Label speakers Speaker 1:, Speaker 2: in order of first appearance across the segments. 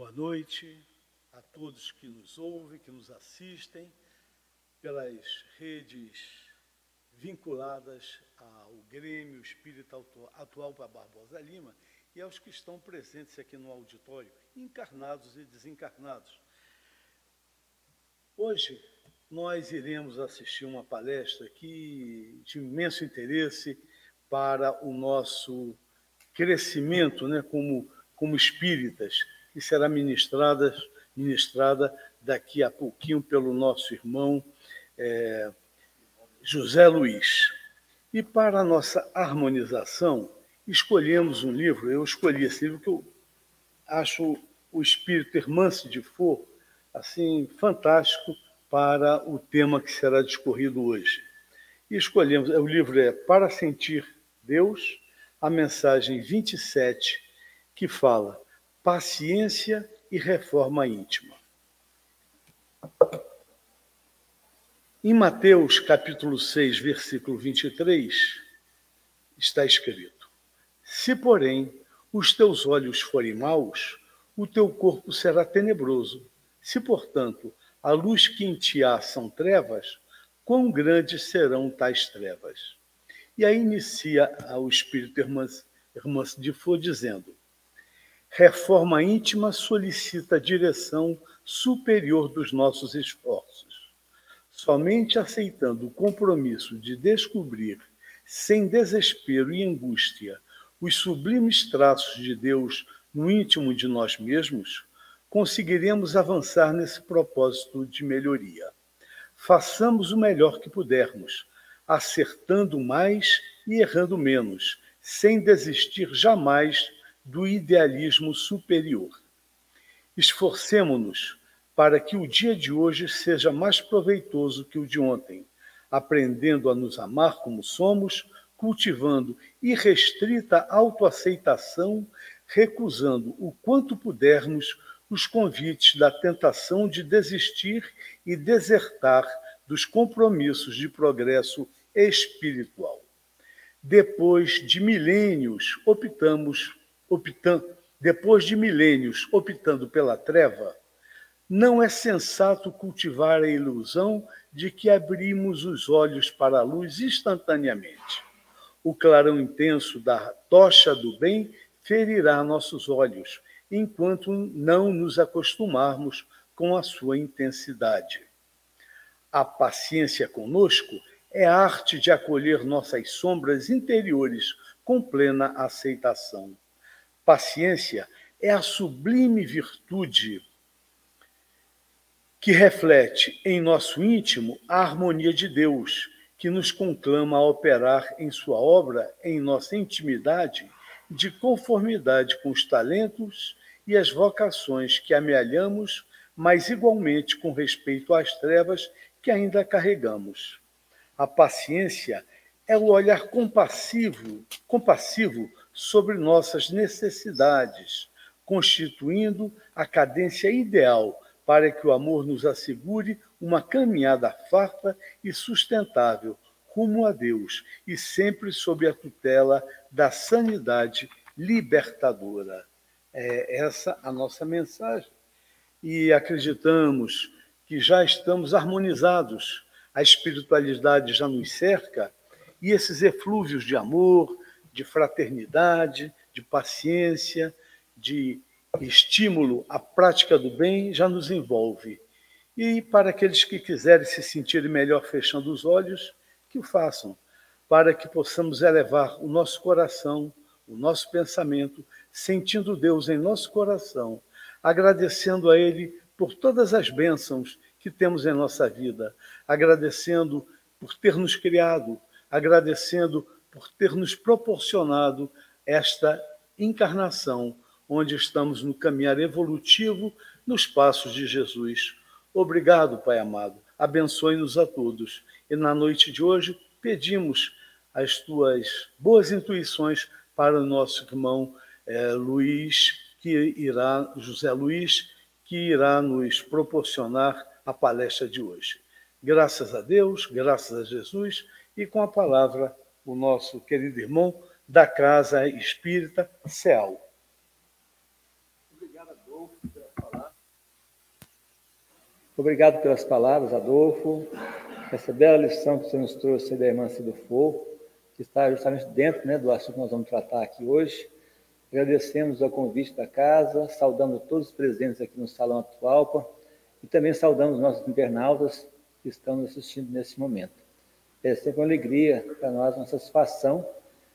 Speaker 1: Boa noite a todos que nos ouvem, que nos assistem pelas redes vinculadas ao Grêmio Espírita Atual para Barbosa Lima e aos que estão presentes aqui no auditório, encarnados e desencarnados. Hoje nós iremos assistir uma palestra aqui de imenso interesse para o nosso crescimento né, como, como espíritas que será ministrada, ministrada daqui a pouquinho pelo nosso irmão é, José Luiz. E para a nossa harmonização, escolhemos um livro, eu escolhi esse livro que eu acho o espírito Hermance de For assim fantástico para o tema que será discorrido hoje. E escolhemos, o livro é Para Sentir Deus, a mensagem 27, que fala paciência e reforma íntima. Em Mateus capítulo 6, versículo 23, está escrito: Se, porém, os teus olhos forem maus, o teu corpo será tenebroso. Se, portanto, a luz que em ti há são trevas, quão grandes serão tais trevas? E aí inicia o Espírito Irmã, Irmã de Fô dizendo: Reforma íntima solicita a direção superior dos nossos esforços. Somente aceitando o compromisso de descobrir, sem desespero e angústia, os sublimes traços de Deus no íntimo de nós mesmos, conseguiremos avançar nesse propósito de melhoria. Façamos o melhor que pudermos, acertando mais e errando menos, sem desistir jamais do idealismo superior. Esforcemo-nos para que o dia de hoje seja mais proveitoso que o de ontem, aprendendo a nos amar como somos, cultivando irrestrita autoaceitação, recusando o quanto pudermos os convites da tentação de desistir e desertar dos compromissos de progresso espiritual. Depois de milênios, optamos optando, depois de milênios optando pela treva, não é sensato cultivar a ilusão de que abrimos os olhos para a luz instantaneamente. O clarão intenso da tocha do bem ferirá nossos olhos, enquanto não nos acostumarmos com a sua intensidade. A paciência conosco é a arte de acolher nossas sombras interiores com plena aceitação. Paciência é a sublime virtude que reflete em nosso íntimo a harmonia de Deus, que nos conclama a operar em Sua obra, em nossa intimidade, de conformidade com os talentos e as vocações que amealhamos, mas igualmente com respeito às trevas que ainda carregamos. A paciência é o olhar compassivo, compassivo sobre nossas necessidades, constituindo a cadência ideal para que o amor nos assegure uma caminhada farta e sustentável rumo a Deus e sempre sob a tutela da sanidade libertadora. É essa a nossa mensagem. E acreditamos que já estamos harmonizados, a espiritualidade já nos cerca e esses eflúvios de amor, de fraternidade, de paciência, de estímulo à prática do bem já nos envolve. E para aqueles que quiserem se sentirem melhor fechando os olhos, que o façam, para que possamos elevar o nosso coração, o nosso pensamento, sentindo Deus em nosso coração, agradecendo a Ele por todas as bênçãos que temos em nossa vida, agradecendo por ter nos criado, agradecendo por ter nos proporcionado esta encarnação, onde estamos no caminhar evolutivo nos passos de Jesus. Obrigado, Pai amado. Abençoe-nos a todos. E na noite de hoje, pedimos as tuas boas intuições para o nosso irmão é, Luiz, que irá, José Luiz, que irá nos proporcionar a palestra de hoje. Graças a Deus, graças a Jesus, e com a palavra o nosso querido irmão da Casa Espírita Céu. Obrigado, Adolfo.
Speaker 2: Obrigado pelas palavras, Adolfo. Essa bela lição que você nos trouxe da irmã Cido Fogo, que está justamente dentro né, do assunto que nós vamos tratar aqui hoje. Agradecemos o convite da casa, saudamos todos os presentes aqui no Salão Atualpa e também saudamos os nossos internautas que estão nos assistindo nesse momento. É sempre uma alegria para nós, uma satisfação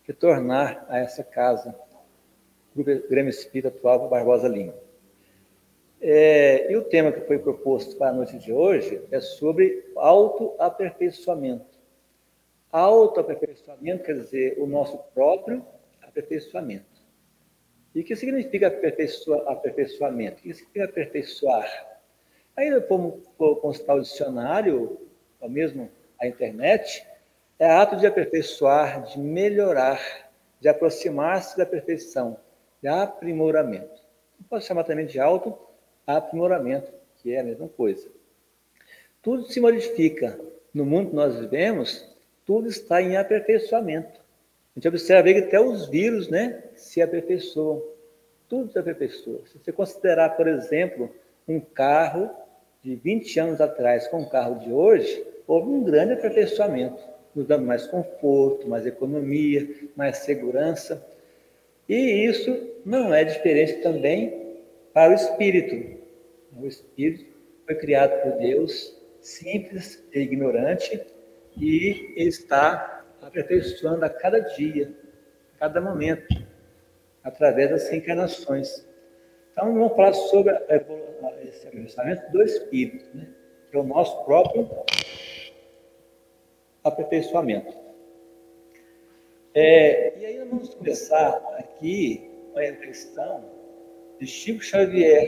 Speaker 2: retornar a essa casa, Grupo Grêmio Espírita Atual Barbosa Lima. É, e o tema que foi proposto para a noite de hoje é sobre autoaperfeiçoamento. Autoaperfeiçoamento quer dizer o nosso próprio aperfeiçoamento. E o que significa aperfeiçoamento? O que significa aperfeiçoar? Aí, vamos consultar o dicionário, ou mesmo a internet, é ato de aperfeiçoar, de melhorar, de aproximar-se da perfeição, de aprimoramento. Pode chamar também de auto-aprimoramento, que é a mesma coisa. Tudo se modifica. No mundo que nós vivemos, tudo está em aperfeiçoamento. A gente observa que até os vírus né, se aperfeiçoam. Tudo se aperfeiçoa. Se você considerar, por exemplo, um carro de 20 anos atrás com o carro de hoje, houve um grande aperfeiçoamento, nos dando mais conforto, mais economia, mais segurança. E isso não é diferente também para o espírito. O espírito foi criado por Deus, simples e ignorante, e está aperfeiçoando a cada dia, a cada momento, através das reencarnações. Então, vamos falar sobre esse aperfeiçoamento do espírito, né? que é o nosso próprio aperfeiçoamento. É, e aí nós vamos começar aqui com a questão de Chico Xavier,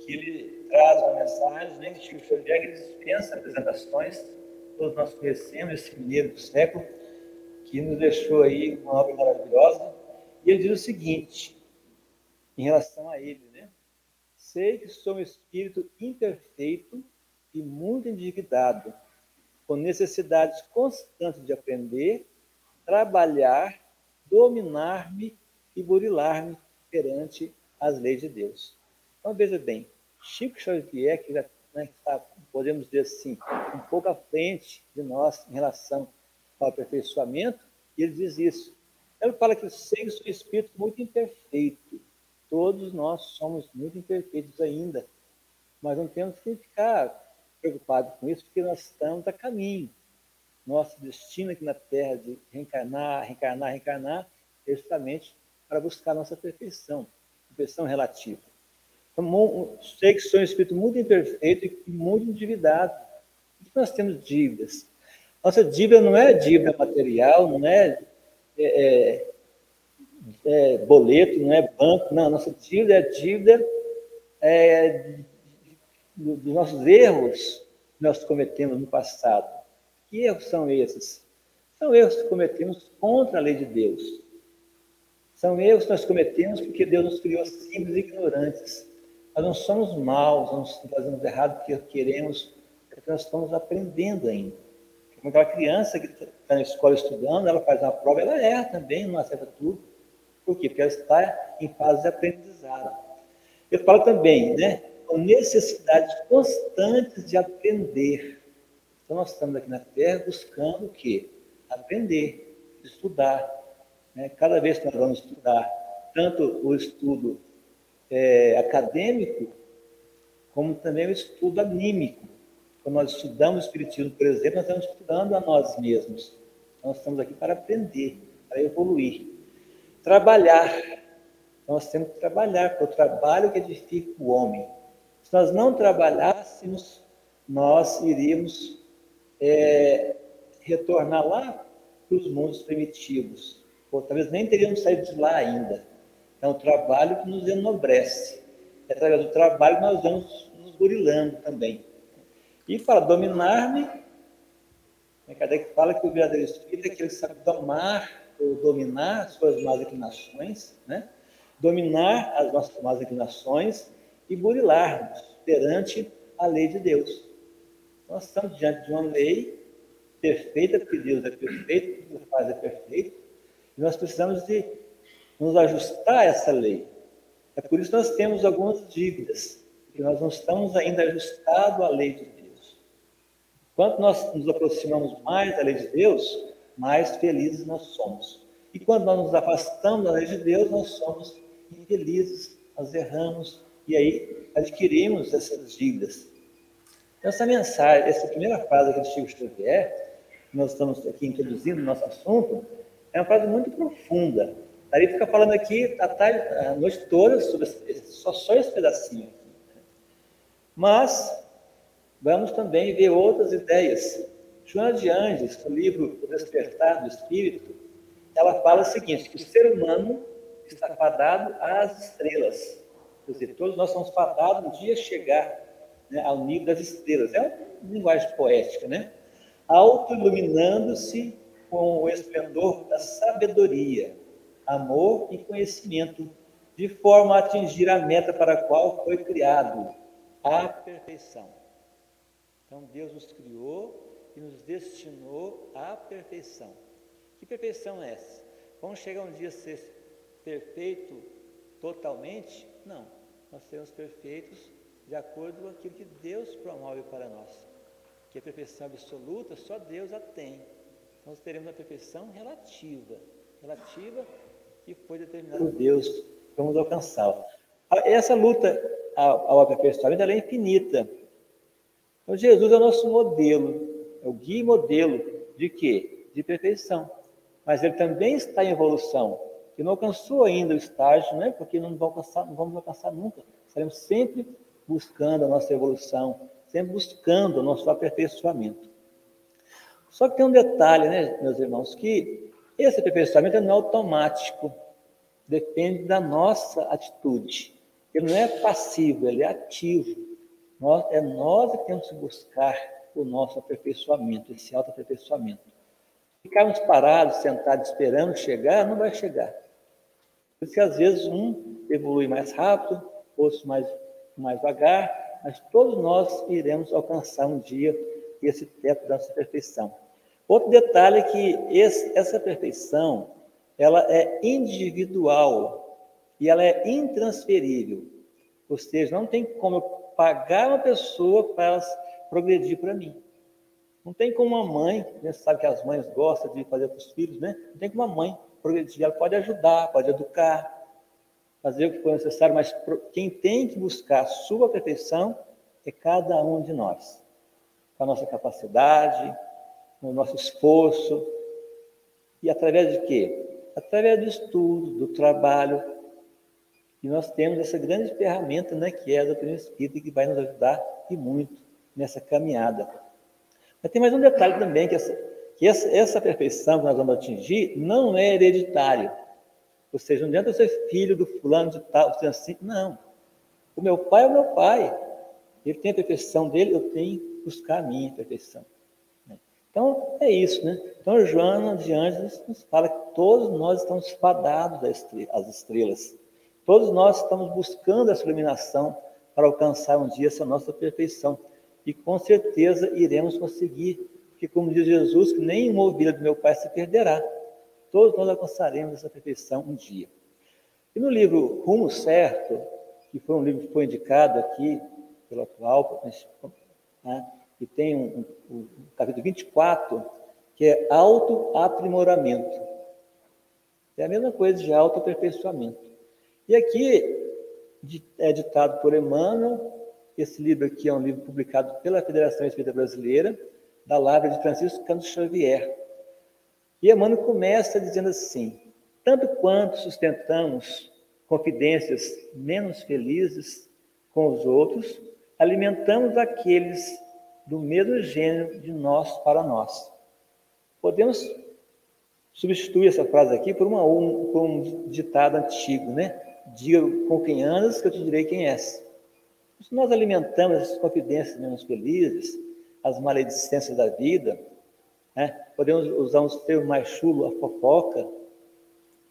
Speaker 2: que ele traz uma mensagem né, de Chico Xavier que dispensa apresentações, todos nós conhecemos esse mineiro do século, que nos deixou aí uma obra maravilhosa, e ele diz o seguinte, em relação a ele, né? Sei que sou um espírito imperfeito e muito endividado, com necessidades constantes de aprender, trabalhar, dominar-me e burilar-me perante as leis de Deus. Então, veja bem, Chico Xavier, que já né, está, podemos dizer assim, um pouco à frente de nós em relação ao aperfeiçoamento, ele diz isso. Ele fala que o ser é um espírito muito imperfeito. Todos nós somos muito imperfeitos ainda, mas não temos que ficar preocupado com isso, porque nós estamos a caminho. Nosso destino aqui na Terra de reencarnar, reencarnar, reencarnar, é justamente para buscar nossa perfeição, perfeição relativa. Então, sei que sou um espírito muito imperfeito e muito endividado. Nós temos dívidas? Nossa dívida não é dívida material, não é, é, é, é boleto, não é banco, não. Nossa dívida é dívida é, dos nossos erros que nós cometemos no passado. Que erros são esses? São erros que cometemos contra a lei de Deus. São erros que nós cometemos porque Deus nos criou simples e ignorantes. Nós não somos maus, não fazemos errado porque queremos, porque nós estamos aprendendo ainda. Como aquela criança que está na escola estudando, ela faz uma prova, ela erra também, não acerta tudo. Por quê? Porque ela está em fase de aprendizado. Eu falo também, né? Com necessidades constantes de aprender. Então, nós estamos aqui na Terra buscando o quê? Aprender, estudar. Né? Cada vez que nós vamos estudar, tanto o estudo é, acadêmico, como também o estudo anímico. Quando nós estudamos o Espiritismo, por exemplo, nós estamos estudando a nós mesmos. Então, nós estamos aqui para aprender, para evoluir. Trabalhar. Nós temos que trabalhar, porque o trabalho que edifica o homem. Se nós não trabalhássemos, nós iríamos é, retornar lá para os mundos primitivos. Ou talvez nem teríamos saído de lá ainda. É um trabalho que nos enobrece. É através do trabalho que nós vamos nos burilando também. E para dominar-me, né, Kardec fala que o verdadeiro espírito é aquele que sabe domar ou dominar suas más inclinações, né? dominar as nossas más inclinações e burilarmos perante a lei de Deus. Nós estamos diante de uma lei perfeita, porque Deus é perfeito, Deus faz é perfeito, e nós precisamos de nos ajustar a essa lei. É por isso que nós temos algumas dívidas. Porque nós não estamos ainda ajustados à lei de Deus. Quanto nós nos aproximamos mais da lei de Deus, mais felizes nós somos. E quando nós nos afastamos da lei de Deus, nós somos infelizes, nós erramos e aí adquirimos essas dívidas. Então, essa mensagem, essa primeira frase aqui do Chico Xavier, que nós estamos aqui introduzindo no nosso assunto, é uma frase muito profunda. Daí fica falando aqui a, tarde, a noite toda sobre só, só esse pedacinho. Mas vamos também ver outras ideias. Joana de Andes, no livro O Despertar do Espírito, ela fala o seguinte, que o ser humano está fadado às estrelas. Quer dizer, todos nós somos fadados um dia chegar né, ao nível das estrelas. É uma linguagem poética, né? Auto-iluminando-se com o esplendor da sabedoria, amor e conhecimento, de forma a atingir a meta para a qual foi criado, a perfeição. Então, Deus nos criou e nos destinou à perfeição. Que perfeição é essa? Vamos chegar um dia a ser perfeito totalmente? Não. Nós seremos perfeitos de acordo com aquilo que Deus promove para nós. Que a perfeição absoluta só Deus a tem. Então, nós teremos a perfeição relativa. Relativa que foi determinada por Deus. Vamos alcançá-la. Essa luta ao aperfeiçoamento é infinita. Então, Jesus é o nosso modelo, é o guia modelo de quê? De perfeição. Mas ele também está em evolução, que não alcançou ainda o estágio, né? porque não, vamos alcançar, não vamos alcançar nunca. Estaremos sempre buscando a nossa evolução, sempre buscando o nosso aperfeiçoamento. Só que tem um detalhe, né, meus irmãos, que esse aperfeiçoamento não é automático, depende da nossa atitude. Ele não é passivo, ele é ativo. Nós, é nós que temos que buscar o nosso aperfeiçoamento, esse autoaperfeiçoamento. Ficarmos parados, sentados, esperando chegar, não vai chegar. Por isso que às vezes um evolui mais rápido, outros mais, mais devagar, mas todos nós iremos alcançar um dia esse teto da nossa perfeição. Outro detalhe é que esse, essa perfeição, ela é individual, e ela é intransferível. Ou seja, não tem como eu pagar uma pessoa para ela progredir para mim. Não tem como uma mãe, você sabe que as mães gostam de fazer para os filhos, né? Não tem como uma mãe progredir, ela pode ajudar, pode educar, fazer o que for necessário, mas quem tem que buscar a sua perfeição é cada um de nós. Com a nossa capacidade, com o nosso esforço. E através de quê? Através do estudo, do trabalho, e nós temos essa grande ferramenta, né, que é a doutrina espírita, que vai nos ajudar e muito nessa caminhada. Mas tem mais um detalhe também, que, essa, que essa, perfeição que nós vamos atingir não é hereditário. Ou seja, não adianta eu ser filho do fulano de tal, assim. Não. O meu pai é o meu pai. Ele tem a perfeição dele, eu tenho que buscar a minha perfeição. Né? Então, é isso, né? Então, Joana de Anjos nos fala que todos nós estamos fadados às estrelas. Todos nós estamos buscando essa iluminação para alcançar um dia essa nossa perfeição. E com certeza iremos conseguir, porque como diz Jesus, que nem uma ovelha do meu Pai se perderá. Todos nós alcançaremos essa perfeição um dia. E no livro Rumo Certo, que foi um livro que foi indicado aqui pelo atual, né, e tem um, um, um capítulo 24, que é autoaprimoramento. É a mesma coisa de autoaperfeiçoamento. E aqui é ditado por Emmanuel, esse livro aqui é um livro publicado pela Federação Espírita Brasileira, da Lavra de Francisco Canto Xavier. E Emmanuel começa dizendo assim: tanto quanto sustentamos confidências menos felizes com os outros, alimentamos aqueles do mesmo gênero de nós para nós. Podemos substituir essa frase aqui por, uma, um, por um ditado antigo, né? diga com quem andas, que eu te direi quem és. Se nós alimentamos essas confidências menos felizes, as maledicências da vida, né? podemos usar um termo mais chulo, a fofoca,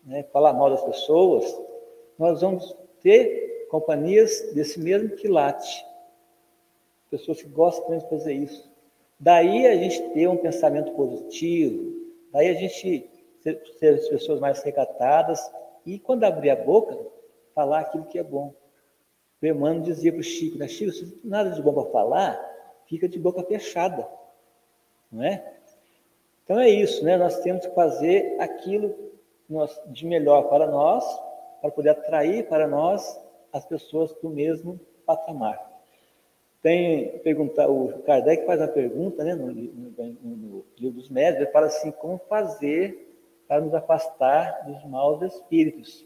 Speaker 2: né? falar mal das pessoas, nós vamos ter companhias desse mesmo quilate. Pessoas que gostam de fazer isso. Daí a gente ter um pensamento positivo, daí a gente ser, ser as pessoas mais recatadas, e quando abrir a boca, falar aquilo que é bom. O Emmanuel dizia para o Chico, né? Chico, se nada de bom para falar, fica de boca fechada. Não é? Então é isso, né? Nós temos que fazer aquilo de melhor para nós, para poder atrair para nós as pessoas do mesmo patamar. Tem perguntar, o Kardec faz a pergunta, né, no, no, no livro dos médios, ele fala assim: como fazer para nos afastar dos maus espíritos?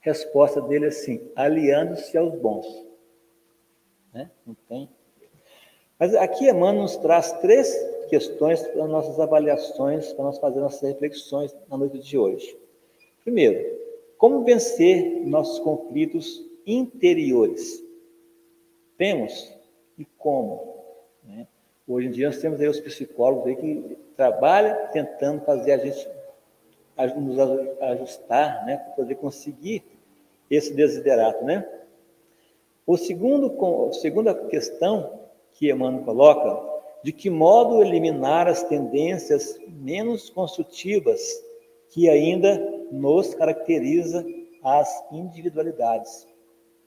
Speaker 2: Resposta dele é assim: aliando-se aos bons. Né? Não tem. Mas aqui Emmanuel nos traz três questões para nossas avaliações, para nós fazer nossas reflexões na noite de hoje. Primeiro, como vencer nossos conflitos interiores? Temos e como? Né? Hoje em dia nós temos aí os psicólogos aí que trabalham tentando fazer a gente nos ajustar, né, para poder conseguir esse desiderato, né? O segundo, a segunda questão que Emmanuel coloca, de que modo eliminar as tendências menos construtivas que ainda nos caracteriza as individualidades.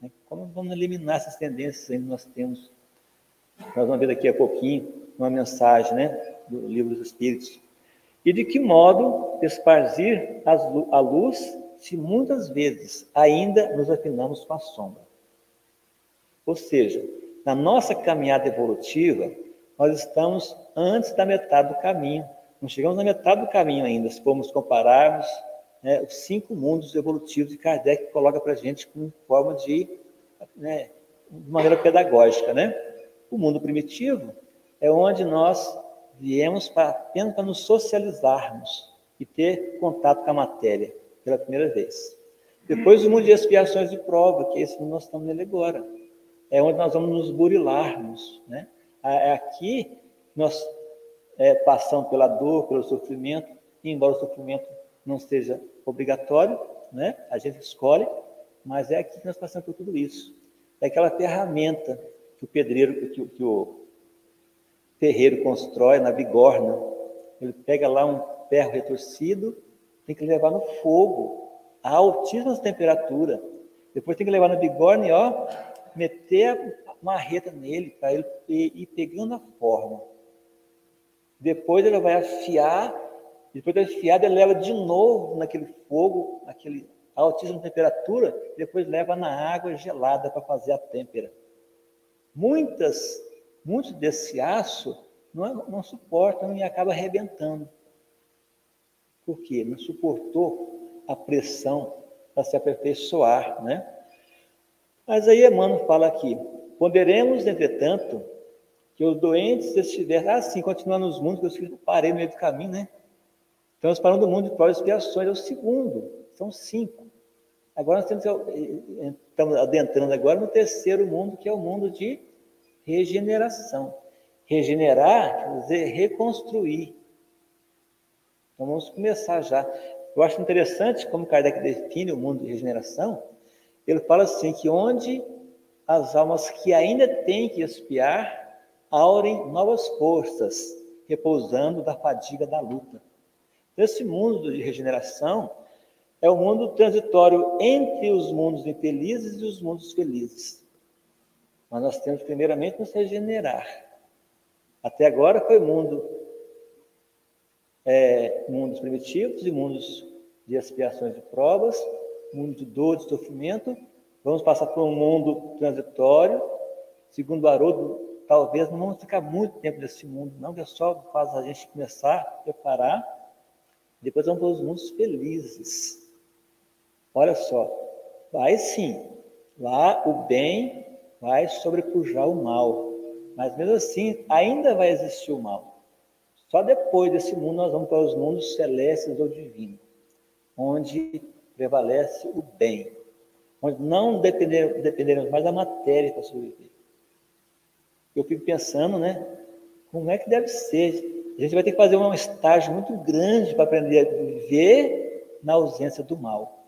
Speaker 2: Né? Como vamos eliminar essas tendências que nós temos? Nós vamos ver daqui a pouquinho uma mensagem né, do Livro dos Espíritos. E de que modo esparzir a luz se muitas vezes ainda nos afinamos com a sombra. Ou seja, na nossa caminhada evolutiva, nós estamos antes da metade do caminho. Não chegamos na metade do caminho ainda, se formos compararmos né, os cinco mundos evolutivos que Kardec coloca para a gente como forma de, né, de maneira pedagógica. Né? O mundo primitivo é onde nós viemos para, apenas para nos socializarmos e ter contato com a matéria pela primeira vez. Depois o mundo de expiações e prova, que é esse mundo nós estamos nele agora. É onde nós vamos nos burilarmos. Né? É aqui nós é, passamos pela dor, pelo sofrimento, e embora o sofrimento não seja obrigatório, né? a gente escolhe, mas é aqui que nós passamos por tudo isso. É aquela ferramenta que o pedreiro, que, que o ferreiro constrói na bigorna. Ele pega lá um ferro retorcido, tem que levar no fogo, a altíssima temperatura. Depois tem que levar no bigorna e ó, meter a marreta nele para ele ir pegando a forma. Depois ele vai afiar, depois de afiado ele leva de novo naquele fogo, naquele altíssima temperatura, depois leva na água gelada para fazer a têmpera. Muitas, muitos desse aço não, não suportam e acaba arrebentando. Por quê? Não suportou a pressão para se aperfeiçoar, né? Mas aí Emmanuel fala aqui, ponderemos, entretanto, que os doentes estiverem, ah, sim, continuando nos mundos, que eu parei no meio do caminho, né? Estamos parando do mundo de provas e expiações, é o segundo, são cinco. Agora nós temos, estamos adentrando agora no terceiro mundo, que é o mundo de regeneração. Regenerar quer dizer reconstruir. Então vamos começar já. Eu acho interessante como Kardec define o mundo de regeneração. Ele fala assim que onde as almas que ainda têm que expiar aurem novas forças, repousando da fadiga da luta. Esse mundo de regeneração é o mundo transitório entre os mundos infelizes e os mundos felizes. Mas nós temos primeiramente nos regenerar. Até agora foi mundo é, mundos primitivos e mundos de expiações e provas, mundo de dor, de sofrimento. Vamos passar por um mundo transitório. Segundo Haroldo, talvez não vamos ficar muito tempo nesse mundo, não, que é só faz a gente começar a preparar. Depois vamos para os mundos felizes. Olha só, vai sim, lá o bem vai sobrepujar o mal, mas mesmo assim ainda vai existir o mal. Só depois desse mundo nós vamos para os mundos celestes ou divinos, onde prevalece o bem, onde não depender, dependeremos mais da matéria para sobreviver. Eu fico pensando, né? Como é que deve ser? A gente vai ter que fazer um estágio muito grande para aprender a viver na ausência do mal.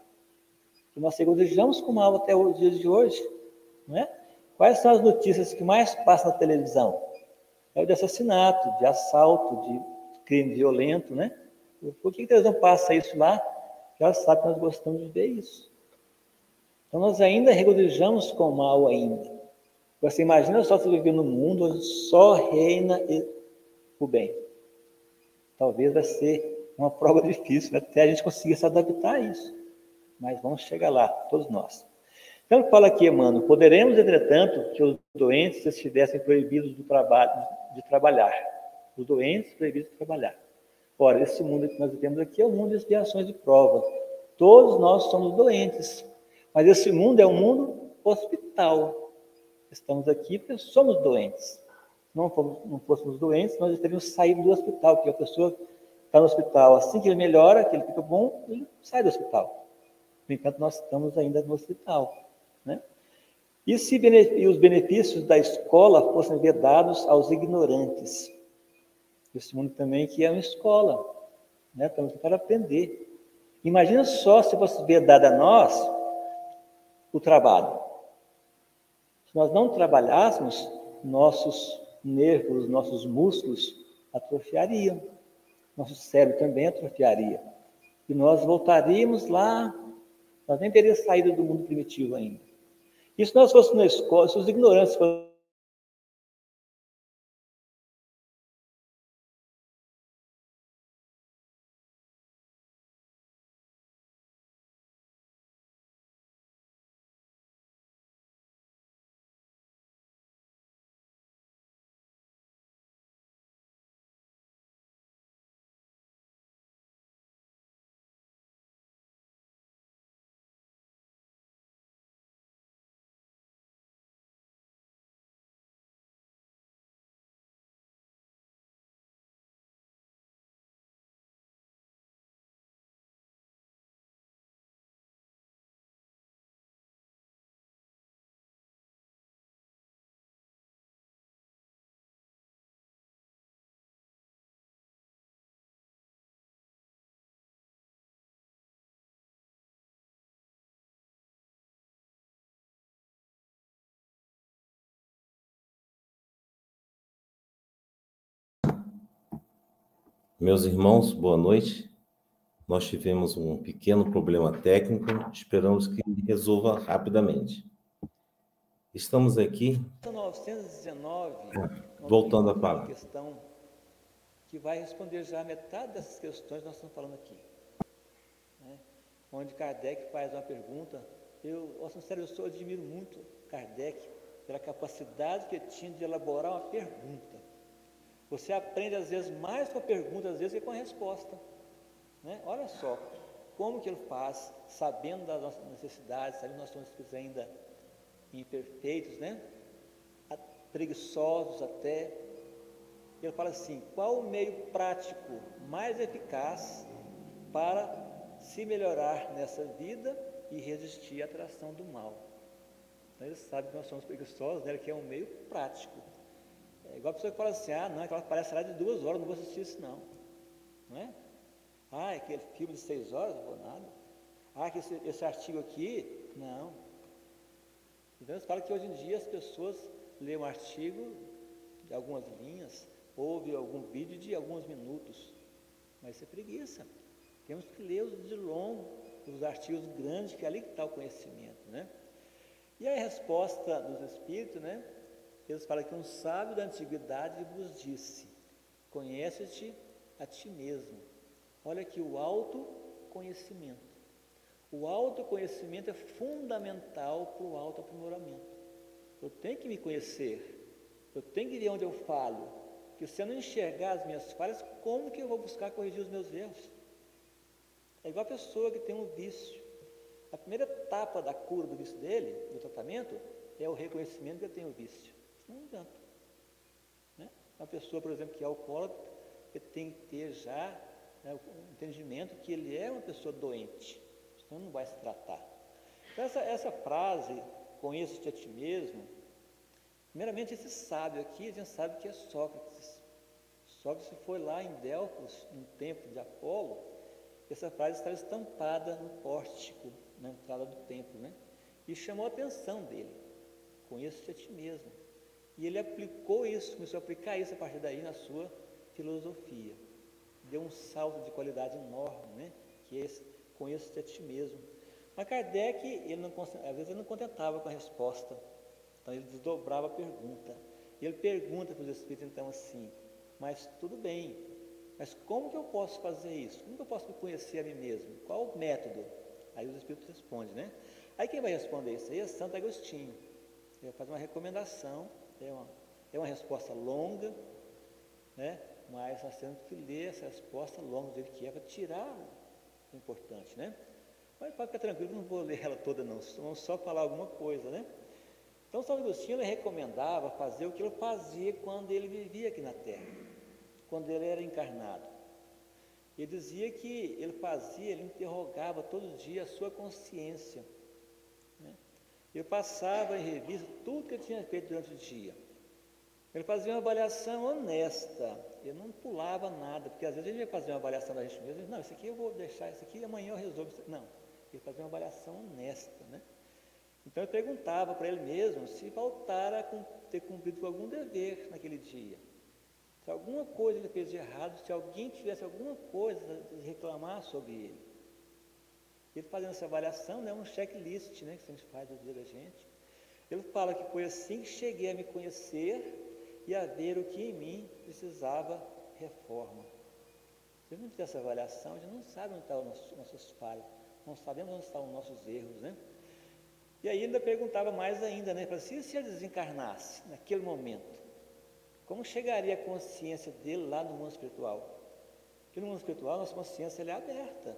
Speaker 2: Que nós seguramos com o mal até os dias de hoje, não é? Quais são as notícias que mais passam na televisão? é o de assassinato, de assalto, de crime violento, né? Por que, Deus não passa isso lá? Já sabe que nós gostamos de ver isso. Então nós ainda regozijamos com o mal ainda. Você imagina só você viver num mundo onde só reina o bem. Talvez vai ser uma prova difícil, até a gente conseguir se adaptar a isso. Mas vamos chegar lá, todos nós. Então, fala aqui, Emmanuel, poderemos, entretanto, que os doentes estivessem proibidos do trabalho, de trabalhar. Os doentes proibidos de trabalhar. Ora, esse mundo que nós vivemos aqui é um mundo de expiações e provas. Todos nós somos doentes. Mas esse mundo é um mundo hospital. Estamos aqui porque somos doentes. Não, fomos, não fôssemos doentes, nós teríamos saído do hospital, porque a pessoa está no hospital, assim que ele melhora, que ele fica bom, ele sai do hospital. No entanto, nós estamos ainda no hospital. Né? E se e os benefícios da escola fossem vedados aos ignorantes? Esse mundo também que é uma escola, né? estamos aqui para aprender. Imagina só se fosse vedado a nós o trabalho. Se nós não trabalhássemos, nossos nervos, nossos músculos atrofiariam. Nosso cérebro também atrofiaria. E nós voltaríamos lá, nós nem teríamos saído do mundo primitivo ainda. E se nós fôssemos na escola, se os ignorantes fossem
Speaker 3: Meus irmãos, boa noite. Nós tivemos um pequeno problema técnico, esperamos que resolva rapidamente. Estamos aqui.
Speaker 2: 1919.
Speaker 3: Voltando à palavra.
Speaker 2: questão que vai responder já metade dessas questões que nós estamos falando aqui. Né? Onde Kardec faz uma pergunta. Eu, sincero, eu sou, admiro muito Kardec pela capacidade que tinha de elaborar uma pergunta. Você aprende às vezes mais com a pergunta, às vezes, que com a resposta. Né? Olha só, como que ele faz, sabendo das nossas necessidades, sabendo que nós somos ainda imperfeitos, né? preguiçosos até. Ele fala assim: qual o meio prático mais eficaz para se melhorar nessa vida e resistir à atração do mal? Então ele sabe que nós somos preguiçosos, né? que é um meio prático. É igual a pessoa que fala assim, ah, não, aquela palestra de duas horas, não vou assistir isso não. Não é? Ah, aquele filme de seis horas, não vou nada. Ah, esse, esse artigo aqui, não. Então eles falam que hoje em dia as pessoas lêem um artigo de algumas linhas, ouvem algum vídeo de alguns minutos. Mas isso é preguiça. Temos que ler os de longo, os artigos grandes, que é ali que está o conhecimento, né? E a resposta dos espíritos, né? Eles falam que um sábio da antiguidade vos disse: Conhece-te a ti mesmo. Olha aqui o autoconhecimento. O autoconhecimento é fundamental para o autoaprimoramento. Eu tenho que me conhecer. Eu tenho que ver onde eu falho. Porque se eu não enxergar as minhas falhas, como que eu vou buscar corrigir os meus erros? É igual a pessoa que tem um vício. A primeira etapa da cura do vício dele, do tratamento, é o reconhecimento que eu tenho vício. Não adianta. Né? Uma pessoa, por exemplo, que é alcoólatra, tem que ter já né, o entendimento que ele é uma pessoa doente, senão não vai se tratar. Então, essa, essa frase, conheça-te a ti mesmo, primeiramente esse sábio aqui, a gente sabe que é Sócrates. Sócrates foi lá em Delfos, no templo de Apolo, essa frase estava estampada no pórtico, na entrada do templo, né? E chamou a atenção dele. Conheça-te a ti mesmo. E ele aplicou isso, começou a aplicar isso a partir daí na sua filosofia. Deu um salto de qualidade enorme, né? Que é esse, conheça-te a ti mesmo. Mas Kardec, ele não, às vezes ele não contentava com a resposta, então ele desdobrava a pergunta. E ele pergunta para os espíritos então assim, mas tudo bem, mas como que eu posso fazer isso? Como que eu posso me conhecer a mim mesmo? Qual o método? Aí os espíritos respondem, né? Aí quem vai responder isso aí é Santo Agostinho. Ele faz uma recomendação, é uma, é uma resposta longa, né? mas nós temos que ler essa resposta longa do que é para tirar o importante, né? Mas pode ficar tranquilo, não vou ler ela toda não, vamos só falar alguma coisa, né? Então São Agostinho recomendava fazer o que ele fazia quando ele vivia aqui na Terra, quando ele era encarnado. Ele dizia que ele fazia, ele interrogava todo dia a sua consciência. Ele passava em revista tudo que ele tinha feito durante o dia. Ele fazia uma avaliação honesta, ele não pulava nada, porque às vezes ele ia fazer uma avaliação da gente mesmo, não, isso aqui eu vou deixar, isso aqui amanhã eu resolvo. Não, ele fazia uma avaliação honesta, né? Então eu perguntava para ele mesmo se faltara a ter cumprido algum dever naquele dia. Se alguma coisa ele fez de errado, se alguém tivesse alguma coisa de reclamar sobre ele. Ele fazendo essa avaliação, né, um checklist né, que a gente faz do dia da gente. Ele fala que foi assim que cheguei a me conhecer e a ver o que em mim precisava reforma. Se não fizer essa avaliação, a gente não sabe onde estão os nossos, falhas, não sabemos onde estão os nossos erros, né? E aí ainda perguntava mais ainda, né? Falei, se, se ele desencarnasse naquele momento, como chegaria a consciência dele lá no mundo espiritual? Porque no mundo espiritual nossa consciência é aberta,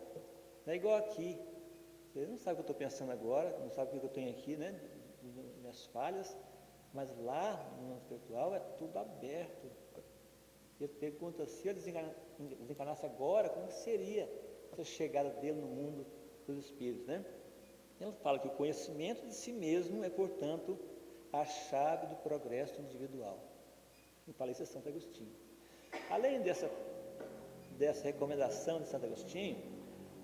Speaker 2: não é igual aqui. Você não sabe o que eu estou pensando agora, não sabe o que eu tenho aqui, né? Minhas falhas, mas lá no mundo espiritual é tudo aberto. Ele pergunta se ele desencarnasse agora, como seria essa chegada dele no mundo dos espíritos, né? Ele fala que o conhecimento de si mesmo é, portanto, a chave do progresso individual. E fala isso é Santo Agostinho. Além dessa, dessa recomendação de Santo Agostinho,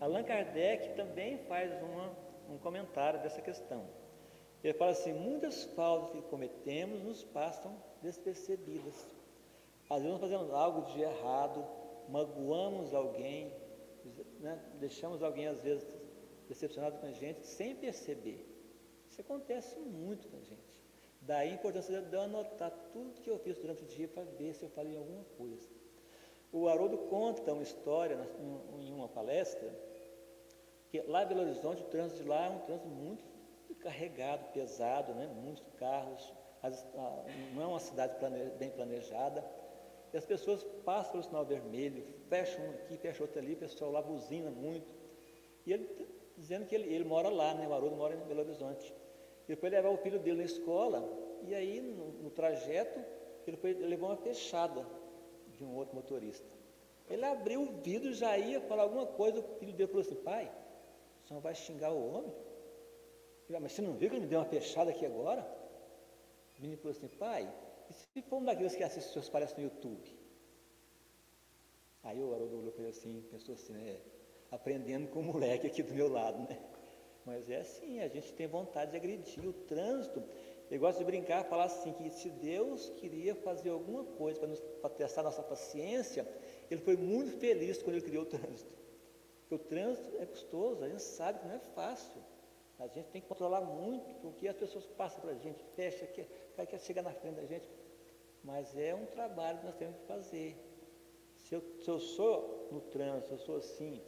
Speaker 2: Allan Kardec também faz uma, um comentário dessa questão. Ele fala assim: muitas faltas que cometemos nos passam despercebidas. Às vezes nós fazemos algo de errado, magoamos alguém, né? deixamos alguém às vezes decepcionado com a gente sem perceber. Isso acontece muito com a gente. Daí a importância de eu anotar tudo que eu fiz durante o dia para ver se eu falei alguma coisa. O Haroldo conta uma história em uma palestra, que lá em Belo Horizonte, o trânsito de lá é um trânsito muito carregado, pesado, né? muitos carros, não é uma cidade bem planejada, e as pessoas passam pelo sinal vermelho, fecham aqui, fecham outro ali, o pessoal lá buzina muito. E ele dizendo que ele, ele mora lá, né? o Haroldo mora em Belo Horizonte. Ele foi levar o filho dele na escola, e aí no, no trajeto ele, foi, ele levou uma fechada de um outro motorista. Ele abriu o vidro, já ia falar alguma coisa, o filho dele falou assim, pai, você não vai xingar o homem? Ah, mas você não viu que ele me deu uma fechada aqui agora? O menino falou assim, pai, e se for um daqueles que assistem seus palestras no YouTube? Aí o Haroldo olhou para ele assim, pensou assim, né? Aprendendo com o moleque aqui do meu lado, né? Mas é assim, a gente tem vontade de agredir. O trânsito, eu gosto de brincar, falar assim, que se Deus queria fazer alguma coisa para testar nossa paciência, Ele foi muito feliz quando Ele criou o trânsito. Porque o trânsito é custoso, a gente sabe que não é fácil. A gente tem que controlar muito, porque as pessoas passam para a gente, fecha, quer, quer chegar na frente da gente. Mas é um trabalho que nós temos que fazer. Se eu, se eu sou no trânsito, eu sou assim,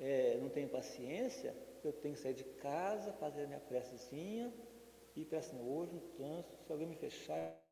Speaker 2: é, não tenho paciência, eu tenho que sair de casa, fazer a minha precezinha, ir para assim, hoje no trânsito, se alguém me fechar,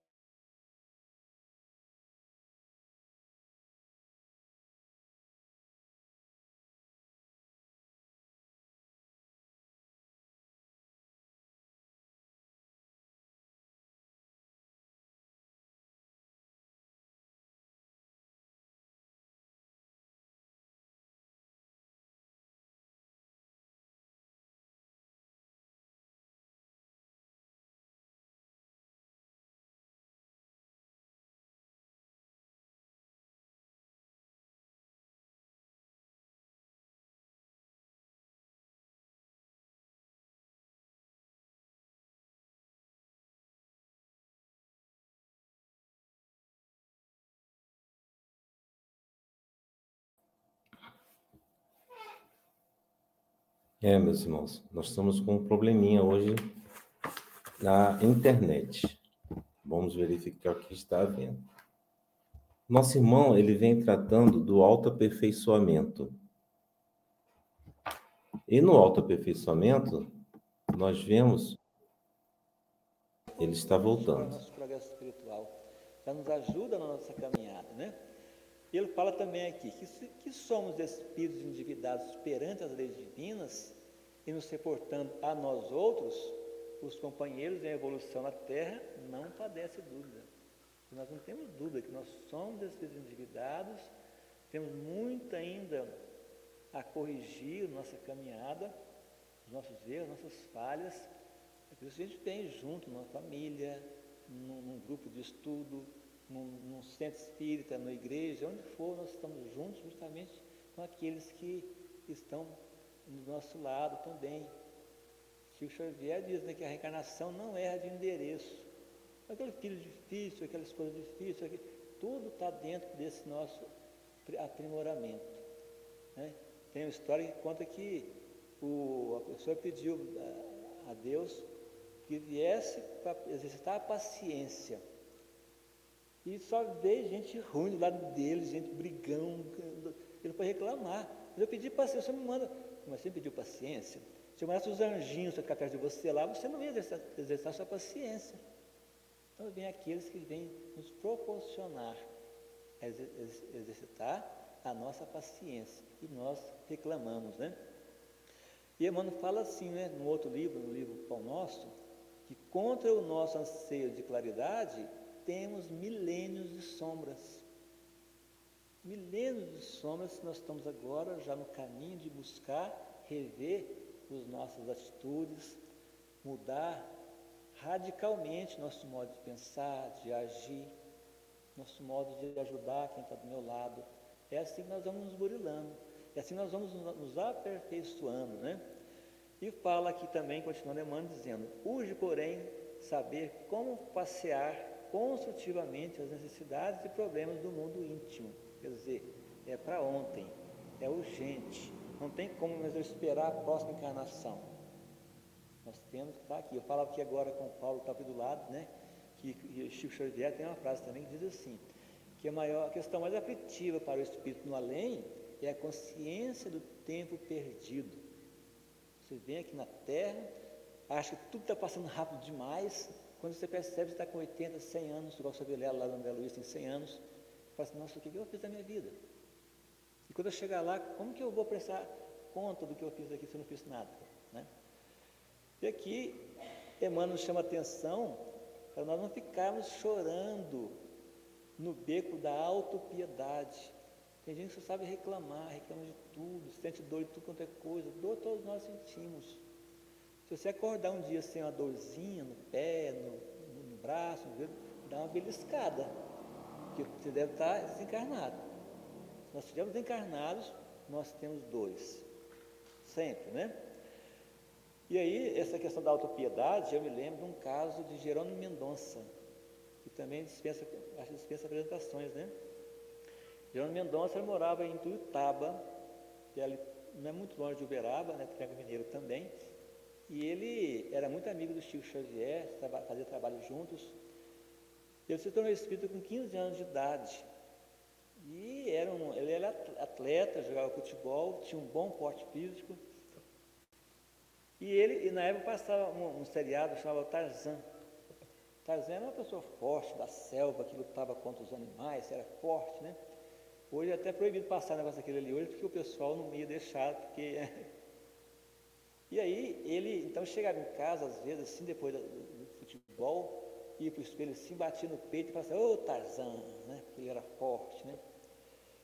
Speaker 3: É, meus irmãos, nós estamos com um probleminha hoje na internet. Vamos verificar o que está havendo. Nosso irmão, ele vem tratando do autoaperfeiçoamento. E no autoaperfeiçoamento, nós vemos ele está voltando.
Speaker 2: Nosso progresso espiritual já nos ajuda na nossa caminhada, né? Ele fala também aqui que, que somos espíritos endividados perante as leis divinas e nos reportando a nós outros, os companheiros em evolução na Terra, não padece dúvida. Nós não temos dúvida que nós somos espíritos endividados, temos muito ainda a corrigir nossa caminhada, os nossos erros, nossas falhas. É por isso que a gente tem junto, numa família, num, num grupo de estudo, num, num centro espírita, na igreja, onde for, nós estamos juntos justamente com aqueles que estão do nosso lado também. Chico Xavier diz né, que a reencarnação não erra de endereço. Aquele filho difícil, aquela esposa difícil, aquele, tudo está dentro desse nosso aprimoramento. Né? Tem uma história que conta que o, a pessoa pediu a, a Deus que viesse para exercitar a paciência. E só veio gente ruim do lado dele, gente brigão, ele foi reclamar. Mas eu pedi paciência, você me manda. Mas você pediu paciência. Se eu mandasse os anjinhos ficar atrás de você lá, você não ia exercitar, exercitar sua paciência. Então vem aqueles que vêm nos proporcionar exercitar a nossa paciência. E nós reclamamos, né? E Emmanuel fala assim, né, no outro livro, no livro Pão Nosso, que contra o nosso anseio de claridade, temos milênios de sombras. Milênios de sombras nós estamos agora já no caminho de buscar rever as nossas atitudes, mudar radicalmente nosso modo de pensar, de agir, nosso modo de ajudar quem está do meu lado. É assim que nós vamos nos burilando, é assim que nós vamos nos aperfeiçoando, né? E fala aqui também, continuando Emmanuel, dizendo: urge, porém, saber como passear construtivamente as necessidades e problemas do mundo íntimo. Quer dizer, é para ontem, é urgente, não tem como mais eu esperar a próxima encarnação. Nós temos que estar aqui. Eu falo aqui agora com o Paulo, que está aqui do lado, né? Que, que Chico Xavier tem uma frase também que diz assim: que a maior a questão mais afetiva para o espírito no além é a consciência do tempo perdido. Você vem aqui na Terra, acha que tudo está passando rápido demais, quando você percebe que está com 80, 100 anos, igual o Vilela lá no André Luiz tem 100 anos, fala assim, nossa, o que eu fiz da minha vida? E quando eu chegar lá, como que eu vou prestar conta do que eu fiz aqui se eu não fiz nada? Né? E aqui, Emmanuel chama atenção para nós não ficarmos chorando no beco da autopiedade. Tem gente que só sabe reclamar, reclama de tudo, sente dor de tudo quanto é coisa, dor todos nós sentimos. Se você acordar um dia sem uma dorzinha no pé, no, no braço, no dedo, dá uma beliscada, porque você deve estar desencarnado. Se nós estivermos encarnados, nós temos dores. Sempre, né? E aí, essa questão da autopiedade, eu me lembro de um caso de Jerônimo Mendonça, que também dispensa, acho que dispensa apresentações, né? Jerônimo Mendonça morava em Tuiutaba, que é ali, não é muito longe de Uberaba, né? Triângulo Mineiro também. E ele era muito amigo do Chico Xavier, fazia trabalho juntos. Ele se tornou espírita com 15 anos de idade. E era um, ele era atleta, jogava futebol, tinha um bom porte físico. E ele, e na época passava um, um seriado chamado Tarzan. Tarzan era uma pessoa forte da selva, que lutava contra os animais, era forte, né? Hoje é até proibido passar negócio daquele ali hoje, porque o pessoal não ia deixar, porque E aí ele então chegava em casa, às vezes, assim, depois do, do futebol, ia para o espelho assim, batia no peito e falava assim, ô oh, Tarzan, né? Porque ele era forte, né?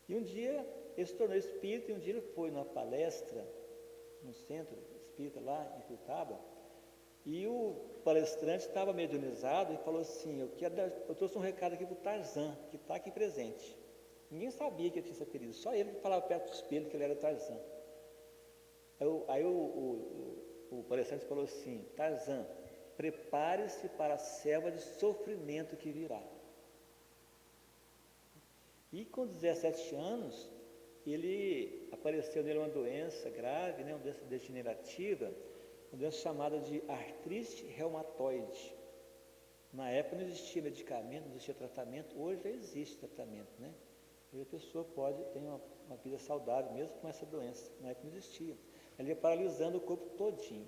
Speaker 2: E um dia ele se tornou espírita e um dia ele foi numa palestra no centro espírita lá em Curitiba, e o palestrante estava mediunizado e falou assim, eu, quero, eu trouxe um recado aqui para o Tarzan, que está aqui presente. Ninguém sabia que ele tinha esse apelido, só ele que falava perto do espelho que ele era Tarzan. Aí, aí o, o, o, o palestrante falou assim: Tarzan, prepare-se para a selva de sofrimento que virá. E com 17 anos, ele apareceu nele uma doença grave, né, uma doença degenerativa, uma doença chamada de artrite reumatoide. Na época não existia medicamento, não existia tratamento, hoje já existe tratamento, né? Hoje a pessoa pode ter uma, uma vida saudável mesmo com essa doença, na época não existia. Ele ia paralisando o corpo todinho.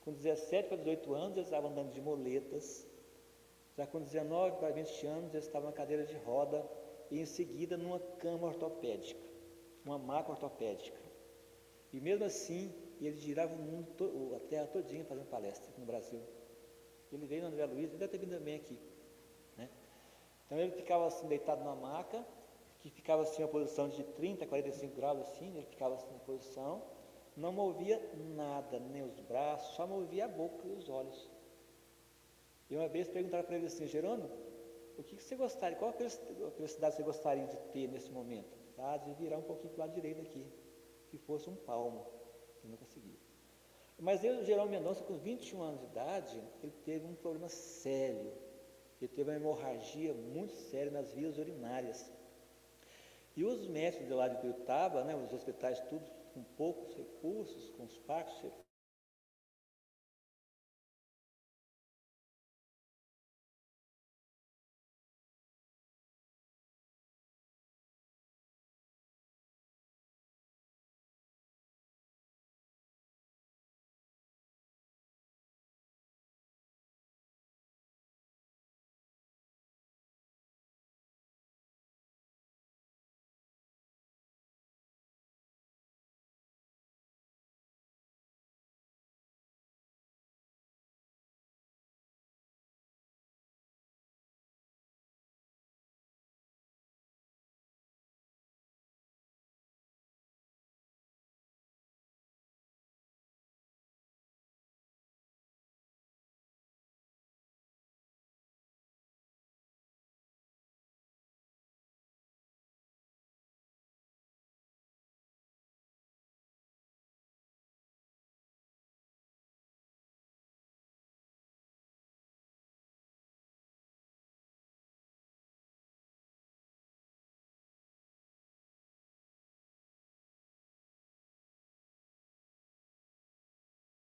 Speaker 2: Com 17 para 18 anos, eles estavam andando de moletas. Já com 19 para 20 anos, eles estavam na cadeira de roda e em seguida numa cama ortopédica, uma maca ortopédica. E mesmo assim, ele girava o mundo, a terra todinha fazendo palestra no Brasil. Ele veio no André Luiz, ele deve ter vindo também aqui. Né? Então ele ficava assim, deitado na maca, que ficava assim, uma posição de 30, 45 graus assim, ele ficava assim na posição, não movia nada, nem os braços, só movia a boca e os olhos. E uma vez perguntaram para ele assim, Jerônimo, o que, você gostaria, qual a felicidade você gostaria de ter nesse momento? Ah, de virar um pouquinho para o lado direito aqui, que fosse um palmo. Ele não conseguiu. Mas ele, Jerônimo Mendonça, com 21 anos de idade, ele teve um problema sério. Ele teve uma hemorragia muito séria nas vias urinárias. E os médicos de lá de Tuiutaba, né, os hospitais tudo com poucos recursos, com os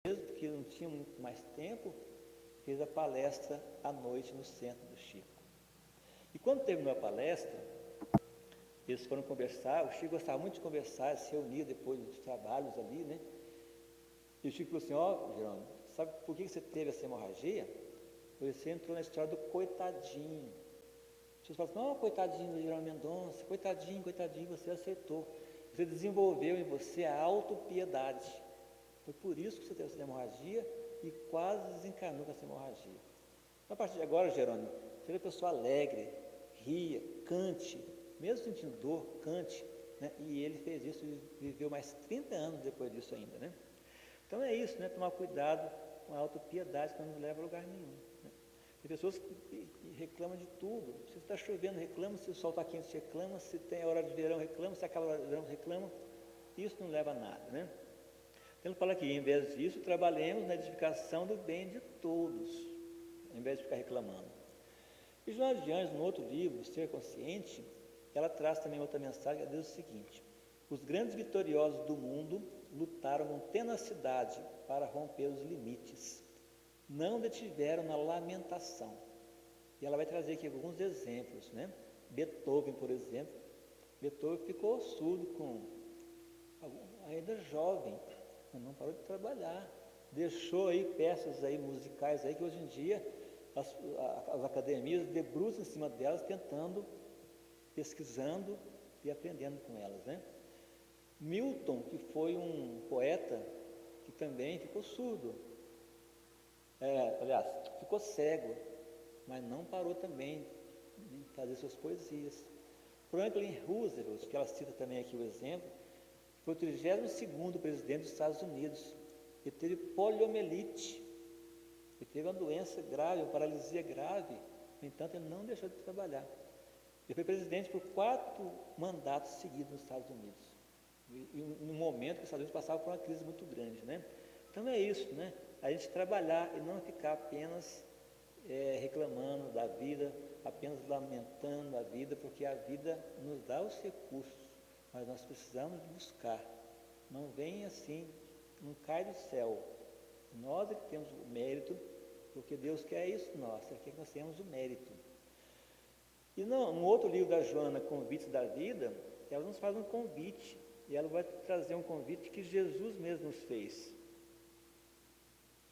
Speaker 2: mesmo porque não tinha muito mais tempo, fez a palestra à noite no centro do Chico. E quando terminou a palestra, eles foram conversar, o Chico gostava muito de conversar, se reunia depois dos trabalhos ali, né? E o Chico falou assim, ó, oh, Jerônimo, sabe por que você teve essa hemorragia? Você entrou na história do coitadinho. Você fala assim, não, coitadinho do Jerônimo Mendonça, coitadinho, coitadinho, você aceitou. Você desenvolveu em você a autopiedade. Foi por isso que você teve essa hemorragia e quase desencarnou com essa hemorragia. A partir de agora, Jerônimo, seja pessoa alegre, ria, cante, mesmo sentindo dor, cante. Né? E ele fez isso e viveu mais 30 anos depois disso ainda. Né? Então é isso, né? tomar cuidado com a autopiedade que não leva a lugar nenhum. Né? Tem pessoas que reclamam de tudo. Se está chovendo, reclama. Se o sol está quente, reclama. Se tem a hora de verão, reclama. Se acaba a hora de verão, reclama. Isso não leva a nada. Né? Ele fala que, em vez disso, trabalhemos na edificação do bem de todos, em vez de ficar reclamando. E Joana de Anjos, no outro livro, Ser Consciente, ela traz também outra mensagem, que diz o seguinte: os grandes vitoriosos do mundo lutaram com tenacidade para romper os limites, não detiveram na lamentação. E ela vai trazer aqui alguns exemplos, né? Beethoven, por exemplo, Beethoven ficou surdo com ainda jovem, não parou de trabalhar. Deixou aí peças aí musicais aí que hoje em dia as, as academias debruçam em cima delas, tentando, pesquisando e aprendendo com elas, né? Milton, que foi um poeta que também ficou surdo, é, aliás, ficou cego, mas não parou também de fazer suas poesias. Franklin Roosevelt, que ela cita também aqui o exemplo, foi o 32 presidente dos Estados Unidos. Ele teve poliomielite. Ele teve uma doença grave, uma paralisia grave. No entanto, ele não deixou de trabalhar. Ele foi presidente por quatro mandatos seguidos nos Estados Unidos. No momento que os Estados Unidos passavam por uma crise muito grande, né? Então é isso, né? A gente trabalhar e não ficar apenas é, reclamando da vida, apenas lamentando a vida, porque a vida nos dá os recursos mas nós precisamos buscar. Não vem assim, não cai do céu. Nós é que temos o mérito, porque Deus quer isso nós, Ele quer que nós tenhamos o mérito. E não, no outro livro da Joana, Convites da Vida, ela nos faz um convite, e ela vai trazer um convite que Jesus mesmo nos fez.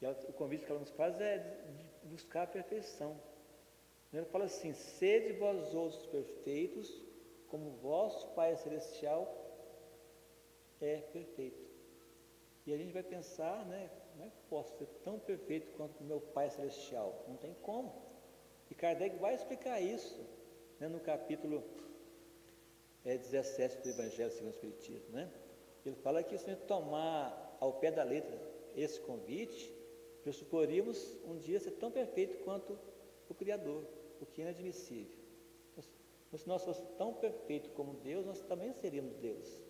Speaker 2: Ela, o convite que ela nos faz é de buscar a perfeição. Ela fala assim: sede vós outros perfeitos, como vosso Pai Celestial é perfeito. E a gente vai pensar, né? Como é que posso ser tão perfeito quanto meu Pai Celestial? Não tem como. E Kardec vai explicar isso né, no capítulo é, 17 do Evangelho segundo o Espiritismo. Né? Ele fala que se a gente tomar ao pé da letra esse convite, pressuporíamos um dia ser tão perfeito quanto o Criador, o que é inadmissível. Se nós fôssemos tão perfeitos como Deus, nós também seríamos Deus.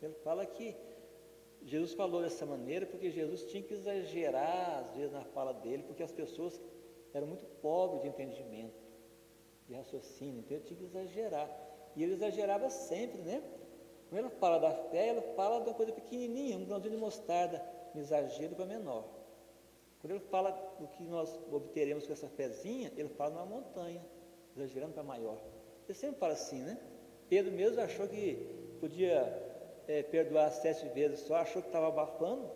Speaker 2: Ele fala que Jesus falou dessa maneira porque Jesus tinha que exagerar, às vezes, na fala dele, porque as pessoas eram muito pobres de entendimento, de raciocínio, então ele tinha que exagerar. E ele exagerava sempre, né? Quando ele fala da fé, ele fala de uma coisa pequenininha, um grãozinho de mostarda, um exagero para menor. Quando ele fala do que nós obteremos com essa fezinha, ele fala numa montanha, exagerando para maior. Ele sempre fala assim, né? Pedro mesmo achou que podia é, perdoar sete vezes só, achou que estava abafando,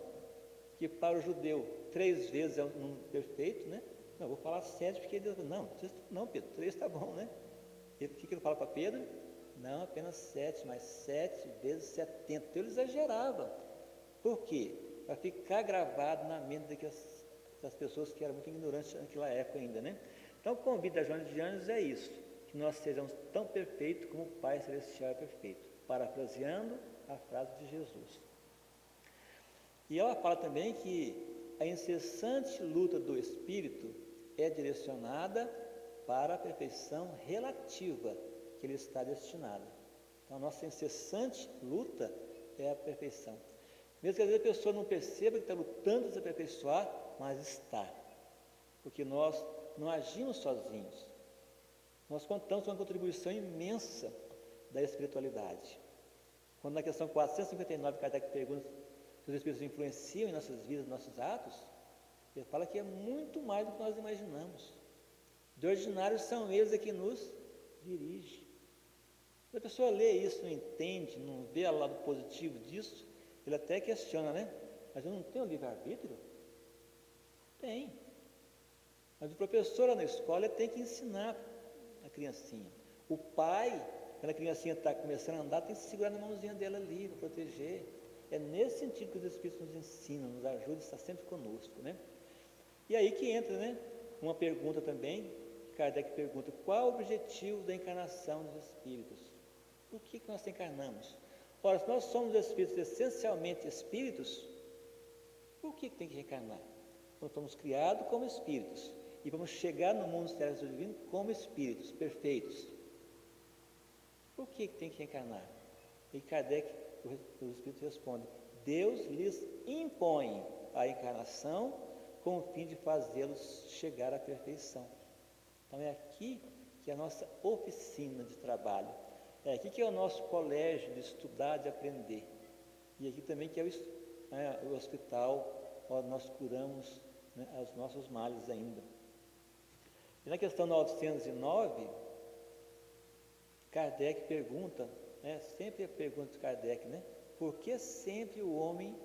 Speaker 2: que para o judeu três vezes é um perfeito, né? Não, vou falar sete porque Deus não, não Pedro, três está bom, né? E o que, ele fala para Pedro? Não, apenas sete, mas sete vezes setenta. Então ele exagerava. Por quê? Para ficar gravado na mente daquelas, das pessoas que eram muito ignorantes naquela época ainda, né? Então o convite da Joana de Anos é isso, que nós sejamos tão perfeitos como o Pai Celestial é perfeito. Parafraseando a frase de Jesus. E ela fala também que a incessante luta do espírito é direcionada para a perfeição relativa que ele está destinado. Então, a nossa incessante luta é a perfeição. Mesmo que às vezes a pessoa não perceba que está lutando para se aperfeiçoar, mas está. Porque nós não agimos sozinhos. Nós contamos com uma contribuição imensa da espiritualidade. Quando na questão 459 Kardec pergunta se os Espíritos influenciam em nossas vidas, nossos atos, ele fala que é muito mais do que nós imaginamos. De ordinário são eles a que nos dirigem. Se a pessoa lê isso, não entende, não vê o lado positivo disso, ele até questiona, né? Mas eu não tenho livre-arbítrio? Tem. Mas o professor lá na escola tem que ensinar criancinha. O pai quando a criancinha está começando a andar, tem que segurar na mãozinha dela ali, para proteger. É nesse sentido que os Espíritos nos ensinam, nos ajudam, está sempre conosco, né? E aí que entra, né? Uma pergunta também, Kardec pergunta, qual o objetivo da encarnação dos Espíritos? Por que, que nós encarnamos? Ora, se nós somos Espíritos, essencialmente Espíritos, por que, que tem que reencarnar? Nós fomos criados como Espíritos e vamos chegar no mundo celestial divino como Espíritos perfeitos. Por que tem que encarnar? E Kardec, os Espíritos respondem: Deus lhes impõe a encarnação com o fim de fazê-los chegar à perfeição. Então é aqui que é a nossa oficina de trabalho. É aqui que é o nosso colégio de estudar, de aprender. E aqui também que é o, é, o hospital onde nós curamos né, os nossos males ainda. E na questão 909, Kardec pergunta, né, sempre a pergunta de Kardec, né? Por que sempre o homem,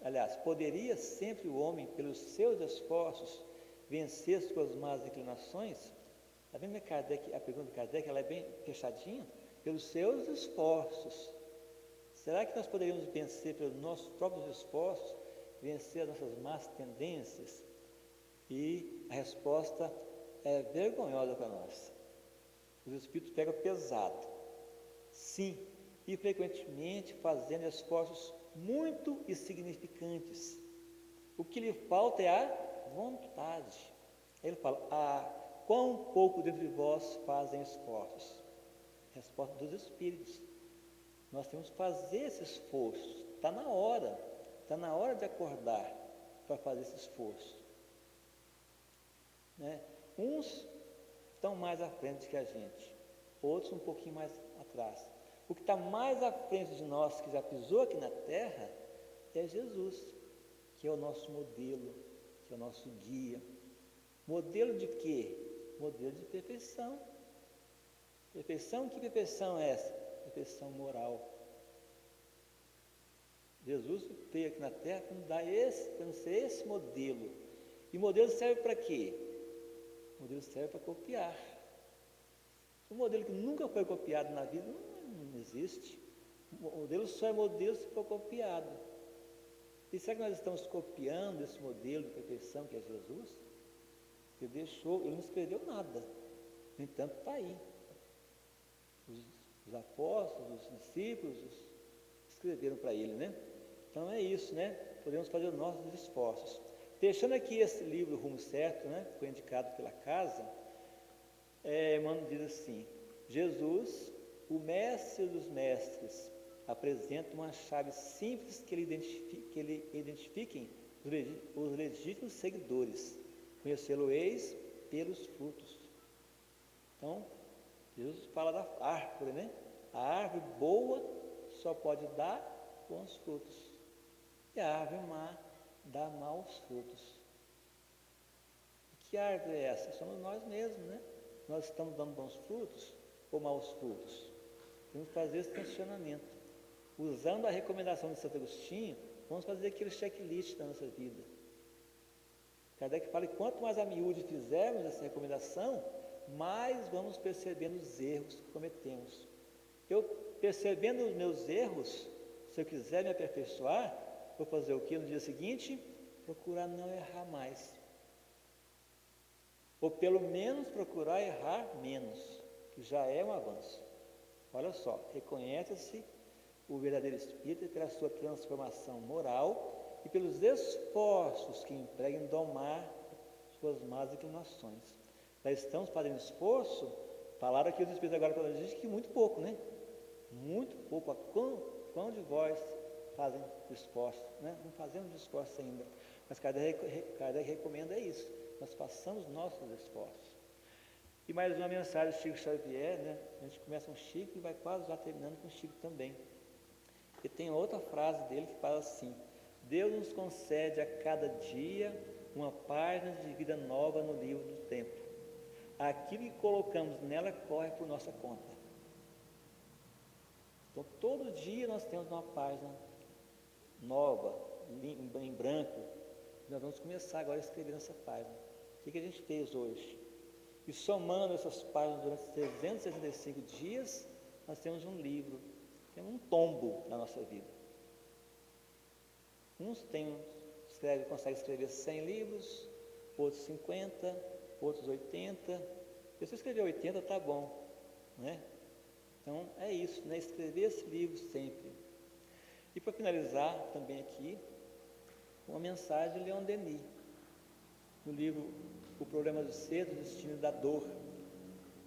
Speaker 2: aliás, poderia sempre o homem, pelos seus esforços, vencer suas más inclinações? Está vendo Kardec, a pergunta de Kardec ela é bem fechadinha? Pelos seus esforços. Será que nós poderíamos vencer pelos nossos próprios esforços, vencer as nossas más tendências? E a resposta é vergonhosa para nós. Os espíritos pegam pesado. Sim, e frequentemente fazendo esforços muito insignificantes. O que lhe falta é a vontade. Ele fala: Ah, quão pouco dentre vós fazem esforços? Resposta dos espíritos. Nós temos que fazer esse esforço. Está na hora. Está na hora de acordar para fazer esse esforço. Né? Uns estão mais à frente que a gente, outros um pouquinho mais atrás. O que está mais à frente de nós, que já pisou aqui na terra, é Jesus, que é o nosso modelo, que é o nosso guia. Modelo de quê? Modelo de perfeição. Perfeição, que perfeição é essa? Perfeição moral. Jesus veio aqui na terra para nos dar esse, para nos ser esse modelo. E modelo serve para quê? O modelo serve para copiar. Um modelo que nunca foi copiado na vida não, não existe. O modelo só é modelo se for copiado. E será que nós estamos copiando esse modelo de perfeição que é Jesus? Ele deixou, ele não escreveu nada. No entanto, está aí. Os, os, apóstolos, os discípulos escreveram para ele, né? Então é isso, né? Podemos fazer os nossos esforços. Deixando aqui esse livro Rumo Certo, né? Foi indicado pela casa. É, Emmanuel diz assim: Jesus, o mestre dos mestres, apresenta uma chave simples que ele identifique, que ele identifiquem os legítimos seguidores. Conhecê-lo-eis pelos frutos. Então, Jesus fala da árvore, né? A árvore boa só pode dar bons frutos. E a árvore má dá maus frutos. Que árvore é essa? Somos nós mesmos, né? Nós estamos dando bons frutos ou maus frutos? Temos que fazer esse questionamento. Usando a recomendação de Santo Agostinho, vamos fazer aquele checklist da nossa vida. Kardec fala que quanto mais a miúde fizermos essa recomendação, mais vamos percebendo os erros que cometemos. Eu, percebendo os meus erros, se eu quiser me aperfeiçoar, vou fazer o que no dia seguinte? Procurar não errar mais. Ou pelo menos procurar errar menos, que já é um avanço. Olha só, reconhece-se o verdadeiro espírito pela sua transformação moral e pelos esforços que emprega em domar suas más inclinações. Já estamos fazendo esforço, falaram aqui os espíritos agora para a gente que muito pouco, né? Muito pouco. A quão, quão de vós fazem esforço, né? Não fazemos esforço ainda. Mas Kardec, Kardec recomenda isso. Nós façamos nossos esforços. E mais uma mensagem do Chico Xavier, né? A gente começa com Chico e vai quase já terminando com Chico também. E tem outra frase dele que fala assim: Deus nos concede a cada dia uma página de vida nova no livro do tempo. Aquilo que colocamos nela corre por nossa conta. Então, todo dia nós temos uma página nova, em branco. Nós vamos começar agora a escrever nessa página. O que, a gente fez hoje? E somando essas páginas durante 365 dias, nós temos um livro, temos um tombo na nossa vida. Uns tem, escreve, conseguem escrever 100 livros, outros 50, outros 80. Se você escrever 80, está bom. Né? Então é isso, né? escrever esse livro sempre. E para finalizar também aqui, uma mensagem de Leon Denis, no livro O Problema do Ser, do Destino da Dor.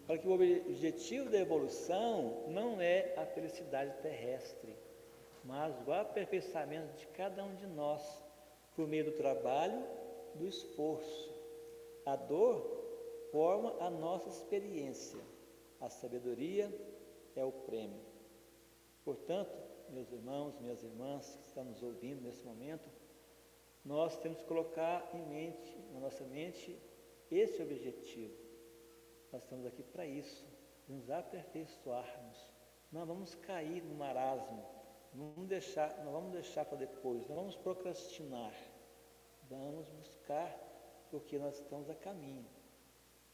Speaker 2: Fala que o objetivo da evolução não é a felicidade terrestre, mas o aperfeiçoamento de cada um de nós, por meio do trabalho, do esforço. A dor forma a nossa experiência, a sabedoria é o prêmio. Portanto, meus irmãos, minhas irmãs que estão nos ouvindo nesse momento, nós temos que colocar em mente, na nossa mente, esse objetivo. Nós estamos aqui para isso, nos aperfeiçoarmos. Não vamos cair no marasmo, não vamos deixar, não vamos deixar para depois, não vamos procrastinar. Vamos buscar porque nós estamos a caminho.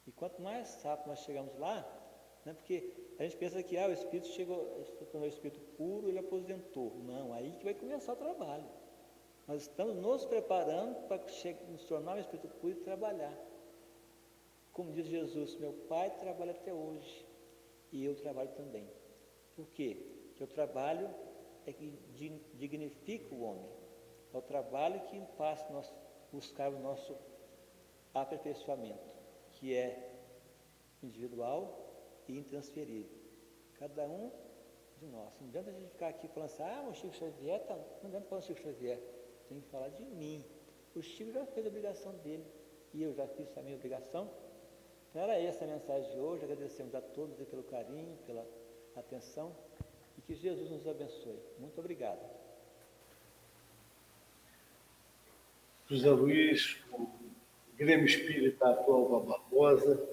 Speaker 2: E quanto mais rápido nós chegamos lá, né? Porque a gente pensa que ah, o espírito chegou, se tornou espírito puro, ele aposentou. Não, aí que vai começar o trabalho. Nós estamos nos preparando para nos tornar um espírito puro e trabalhar. Como diz Jesus, meu pai trabalha até hoje e eu trabalho também. Por quê? Porque o trabalho é que dignifica o homem. É o trabalho que faz nós buscar o nosso aperfeiçoamento, que é individual e intransferível. Cada um de nós. Não adianta a gente ficar aqui falando assim, ah, o Chico Xavier, tá... não adianta falar Chico Xavier, tem que falar de mim. O Chico já fez a obrigação dele e eu já fiz a minha obrigação. Então era essa a mensagem de hoje, agradecemos a todos pelo carinho, pela atenção e Que Jesus nos abençoe. Muito obrigado.
Speaker 1: José Luiz, o Grêmio Espírita Atual Barbosa,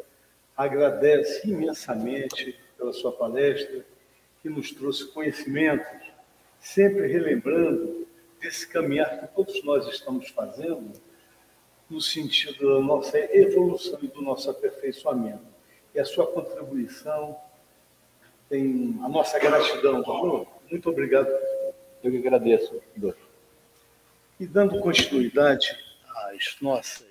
Speaker 1: agradece imensamente pela sua palestra, que nos trouxe conhecimentos, sempre relembrando desse caminhar que todos nós estamos fazendo, no sentido da nossa evolução e do nosso aperfeiçoamento. E a sua contribuição tem a nossa gratidão, Paulo. Muito obrigado.
Speaker 2: Eu que agradeço.
Speaker 1: E dando continuidade às nossas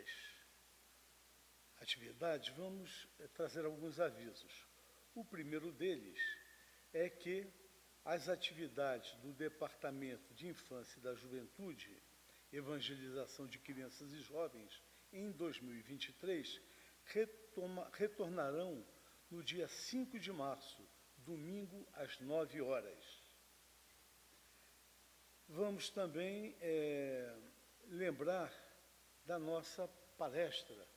Speaker 1: atividades, vamos trazer alguns avisos. O primeiro deles é que as atividades do Departamento de Infância e da Juventude, Evangelização de Crianças e Jovens, em 2023, retoma, retornarão no dia 5 de março, domingo, às 9 horas. Vamos também é, lembrar da nossa palestra,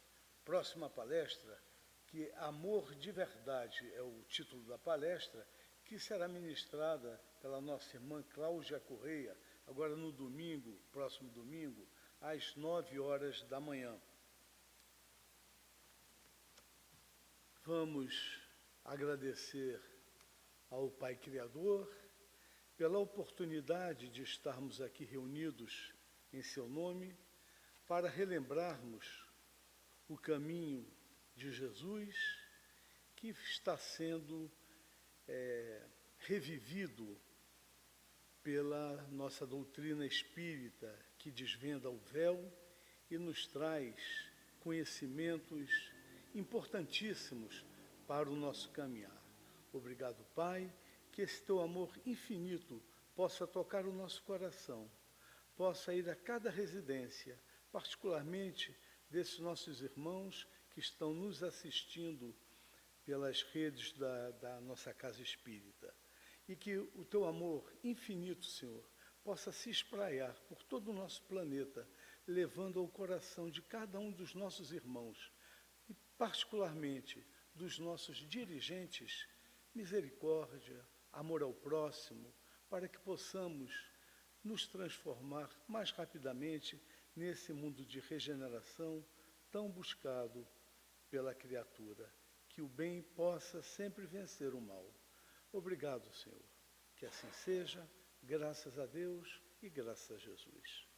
Speaker 1: próxima palestra, que Amor de Verdade é o título da palestra, que será ministrada pela nossa irmã Cláudia Correia, agora no domingo, próximo domingo, às nove horas da manhã. Vamos agradecer ao Pai Criador, pela oportunidade de estarmos aqui reunidos em seu nome para relembrarmos o caminho de Jesus que está sendo é, revivido pela nossa doutrina espírita que desvenda o véu e nos traz conhecimentos importantíssimos para o nosso caminhar. Obrigado, Pai que esse teu amor infinito possa tocar o nosso coração, possa ir a cada residência, particularmente desses nossos irmãos que estão nos assistindo pelas redes da, da nossa casa espírita. E que o teu amor infinito, Senhor, possa se espraiar por todo o nosso planeta, levando ao coração de cada um dos nossos irmãos, e particularmente dos nossos dirigentes, misericórdia, amor ao próximo, para que possamos nos transformar mais rapidamente nesse mundo de regeneração tão buscado pela criatura. Que o bem possa sempre vencer o mal. Obrigado, Senhor. Que assim seja, graças a Deus e graças a Jesus.